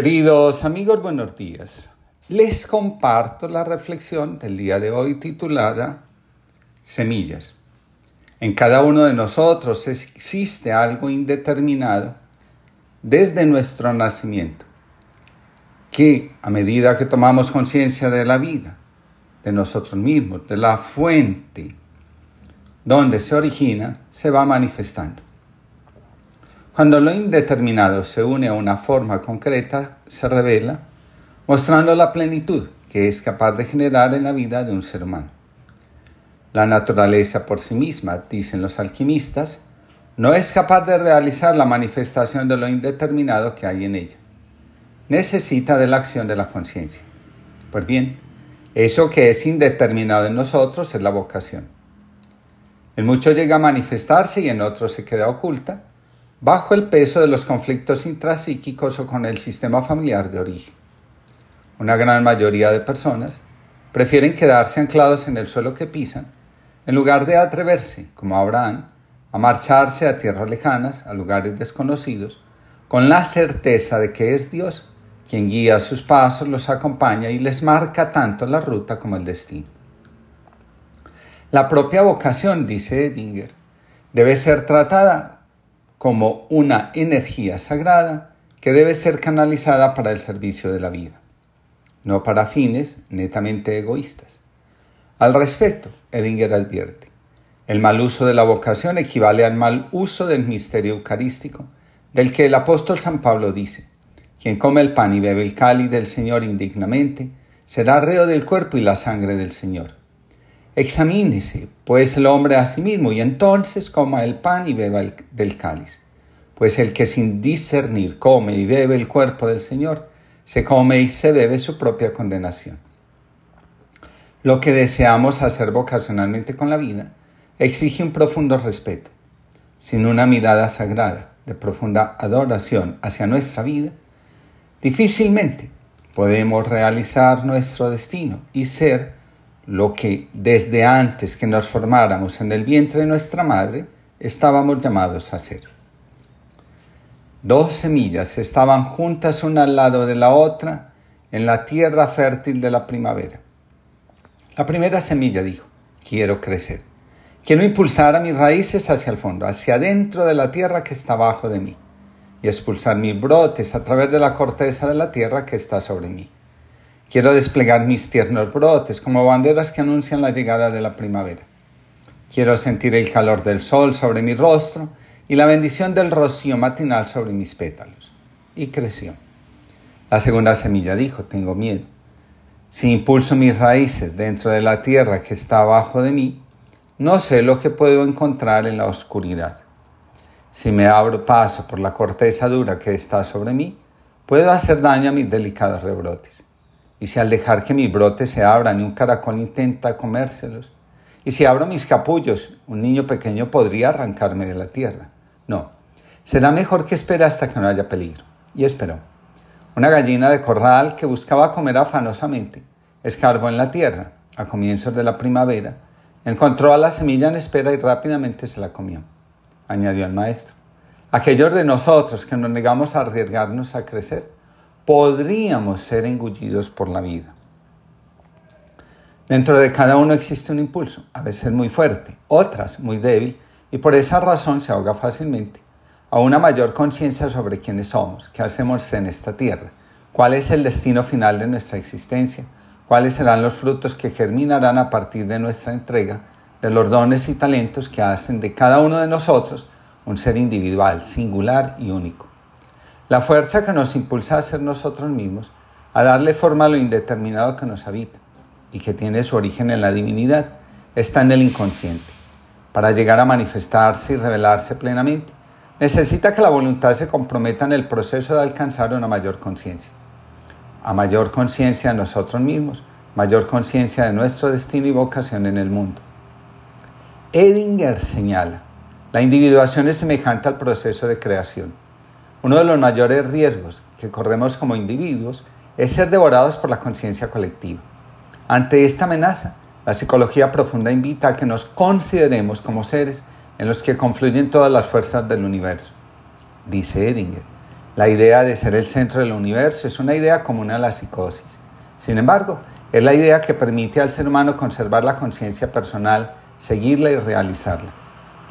Queridos amigos, buenos días. Les comparto la reflexión del día de hoy titulada Semillas. En cada uno de nosotros existe algo indeterminado desde nuestro nacimiento, que a medida que tomamos conciencia de la vida, de nosotros mismos, de la fuente donde se origina, se va manifestando. Cuando lo indeterminado se une a una forma concreta, se revela, mostrando la plenitud que es capaz de generar en la vida de un ser humano. La naturaleza por sí misma, dicen los alquimistas, no es capaz de realizar la manifestación de lo indeterminado que hay en ella. Necesita de la acción de la conciencia. Pues bien, eso que es indeterminado en nosotros es la vocación. En muchos llega a manifestarse y en otros se queda oculta, bajo el peso de los conflictos intrapsíquicos o con el sistema familiar de origen. Una gran mayoría de personas prefieren quedarse anclados en el suelo que pisan, en lugar de atreverse, como Abraham, a marcharse a tierras lejanas, a lugares desconocidos, con la certeza de que es Dios quien guía sus pasos, los acompaña y les marca tanto la ruta como el destino. La propia vocación, dice Edinger, debe ser tratada como una energía sagrada que debe ser canalizada para el servicio de la vida, no para fines netamente egoístas. Al respecto, Edinger advierte, el mal uso de la vocación equivale al mal uso del misterio eucarístico, del que el apóstol San Pablo dice, quien come el pan y bebe el cáliz del Señor indignamente, será reo del cuerpo y la sangre del Señor. Examínese, pues, el hombre a sí mismo, y entonces coma el pan y beba del cáliz. Pues el que sin discernir come y bebe el cuerpo del Señor, se come y se bebe su propia condenación. Lo que deseamos hacer vocacionalmente con la vida exige un profundo respeto. Sin una mirada sagrada, de profunda adoración hacia nuestra vida, difícilmente podemos realizar nuestro destino y ser lo que desde antes que nos formáramos en el vientre de nuestra madre estábamos llamados a ser. Dos semillas estaban juntas una al lado de la otra en la tierra fértil de la primavera. La primera semilla dijo, quiero crecer, quiero impulsar a mis raíces hacia el fondo, hacia adentro de la tierra que está abajo de mí, y expulsar mis brotes a través de la corteza de la tierra que está sobre mí. Quiero desplegar mis tiernos brotes como banderas que anuncian la llegada de la primavera. Quiero sentir el calor del sol sobre mi rostro y la bendición del rocío matinal sobre mis pétalos. Y creció. La segunda semilla dijo, tengo miedo. Si impulso mis raíces dentro de la tierra que está abajo de mí, no sé lo que puedo encontrar en la oscuridad. Si me abro paso por la corteza dura que está sobre mí, puedo hacer daño a mis delicados rebrotes. Y si al dejar que mis brotes se abran y un caracol intenta comérselos, y si abro mis capullos, un niño pequeño podría arrancarme de la tierra. No, será mejor que espere hasta que no haya peligro. Y esperó. Una gallina de corral que buscaba comer afanosamente, escarbó en la tierra, a comienzos de la primavera, encontró a la semilla en espera y rápidamente se la comió. Añadió el maestro. Aquellos de nosotros que nos negamos a arriesgarnos a crecer, podríamos ser engullidos por la vida. Dentro de cada uno existe un impulso, a veces muy fuerte, otras muy débil, y por esa razón se ahoga fácilmente. A una mayor conciencia sobre quiénes somos, qué hacemos en esta tierra, cuál es el destino final de nuestra existencia, cuáles serán los frutos que germinarán a partir de nuestra entrega, de los dones y talentos que hacen de cada uno de nosotros un ser individual, singular y único. La fuerza que nos impulsa a ser nosotros mismos, a darle forma a lo indeterminado que nos habita y que tiene su origen en la divinidad, está en el inconsciente. Para llegar a manifestarse y revelarse plenamente, necesita que la voluntad se comprometa en el proceso de alcanzar una mayor conciencia. A mayor conciencia de nosotros mismos, mayor conciencia de nuestro destino y vocación en el mundo. Edinger señala, la individuación es semejante al proceso de creación uno de los mayores riesgos que corremos como individuos es ser devorados por la conciencia colectiva. Ante esta amenaza, la psicología profunda invita a que nos consideremos como seres en los que confluyen todas las fuerzas del universo. Dice Edinger, La idea de ser el centro del universo es una idea común a la psicosis. Sin embargo, es la idea que permite al ser humano conservar la conciencia personal, seguirla y realizarla.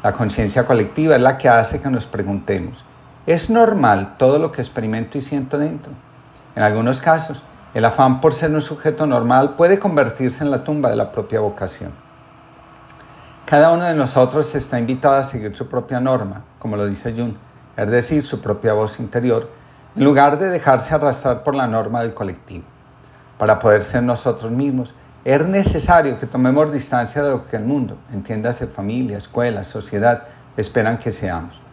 La conciencia colectiva es la que hace que nos preguntemos, ¿es normal todo lo que experimento y siento dentro? En algunos casos, el afán por ser un sujeto normal puede convertirse en la tumba de la propia vocación. Cada uno de nosotros está invitado a seguir su propia norma, como lo dice Jung, es decir, su propia voz interior, en lugar de dejarse arrastrar por la norma del colectivo. Para poder ser nosotros mismos, es necesario que tomemos distancia de lo que el mundo, entiéndase familia, escuela, sociedad, esperan que seamos.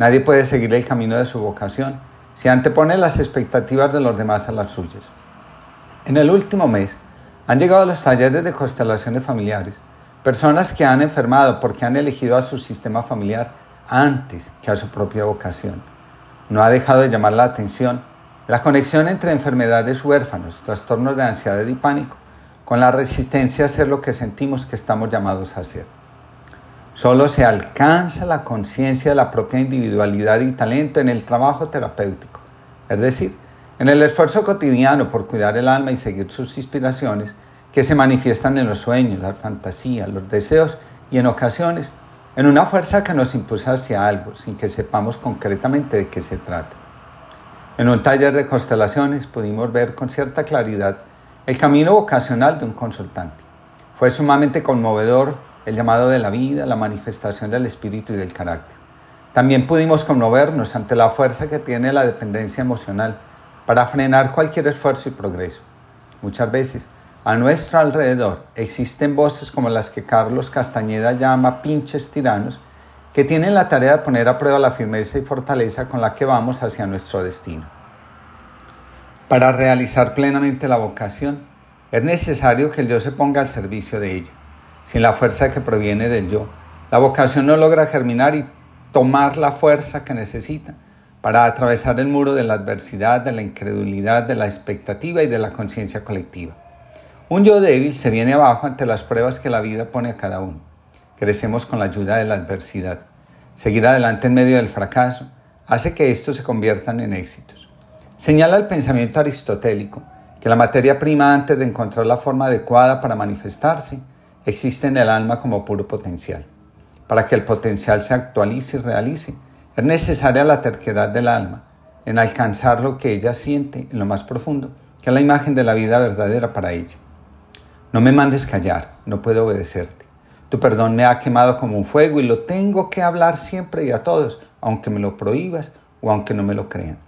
Nadie puede seguir el camino de su vocación si antepone las expectativas de los demás a las suyas. En el último mes han llegado a los talleres de constelaciones familiares personas que han enfermado porque han elegido a su sistema familiar antes que a su propia vocación. No ha dejado de llamar la atención la conexión entre enfermedades huérfanos, trastornos de ansiedad y pánico, con la resistencia a hacer lo que sentimos que estamos llamados a hacer. Solo se alcanza la conciencia de la propia individualidad y talento en el trabajo terapéutico, es decir, en el esfuerzo cotidiano por cuidar el alma y seguir sus inspiraciones que se manifiestan en los sueños, las fantasías, los deseos y en ocasiones en una fuerza que nos impulsa hacia algo sin que sepamos concretamente de qué se trata. En un taller de constelaciones pudimos ver con cierta claridad el camino vocacional de un consultante. Fue sumamente conmovedor el llamado de la vida, la manifestación del espíritu y del carácter. También pudimos conmovernos ante la fuerza que tiene la dependencia emocional para frenar cualquier esfuerzo y progreso. Muchas veces, a nuestro alrededor existen voces como las que Carlos Castañeda llama pinches tiranos, que tienen la tarea de poner a prueba la firmeza y fortaleza con la que vamos hacia nuestro destino. Para realizar plenamente la vocación, es necesario que el yo se ponga al servicio de ella. Sin la fuerza que proviene del yo, la vocación no logra germinar y tomar la fuerza que necesita para atravesar el muro de la adversidad, de la incredulidad, de la expectativa y de la conciencia colectiva. Un yo débil se viene abajo ante las pruebas que la vida pone a cada uno. Crecemos con la ayuda de la adversidad. Seguir adelante en medio del fracaso hace que estos se conviertan en éxitos. Señala el pensamiento aristotélico que la materia prima antes de encontrar la forma adecuada para manifestarse existe en el alma como puro potencial. Para que el potencial se actualice y realice, es necesaria la terquedad del alma en alcanzar lo que ella siente en lo más profundo, que es la imagen de la vida verdadera para ella. No me mandes callar, no puedo obedecerte. Tu perdón me ha quemado como un fuego y lo tengo que hablar siempre y a todos, aunque me lo prohíbas o aunque no me lo crean.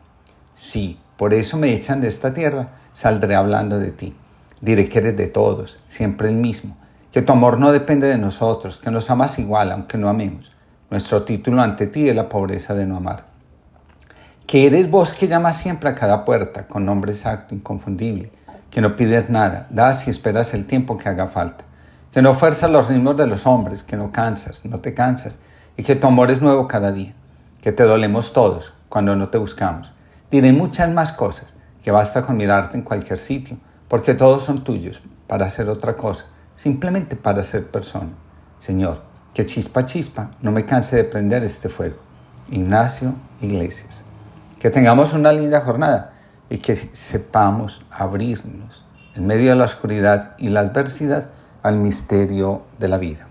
Sí, por eso me echan de esta tierra, saldré hablando de ti. Diré que eres de todos, siempre el mismo, que tu amor no depende de nosotros, que nos amas igual aunque no amemos nuestro título ante ti es la pobreza de no amar. Que eres vos que llamas siempre a cada puerta con nombre exacto, inconfundible, que no pides nada, das y esperas el tiempo que haga falta, que no fuerzas los ritmos de los hombres, que no cansas, no te cansas, y que tu amor es nuevo cada día, que te dolemos todos cuando no te buscamos. Diré muchas más cosas, que basta con mirarte en cualquier sitio, porque todos son tuyos, para hacer otra cosa, simplemente para ser persona. Señor, que chispa chispa no me canse de prender este fuego. Ignacio Iglesias. Que tengamos una linda jornada y que sepamos abrirnos en medio de la oscuridad y la adversidad al misterio de la vida.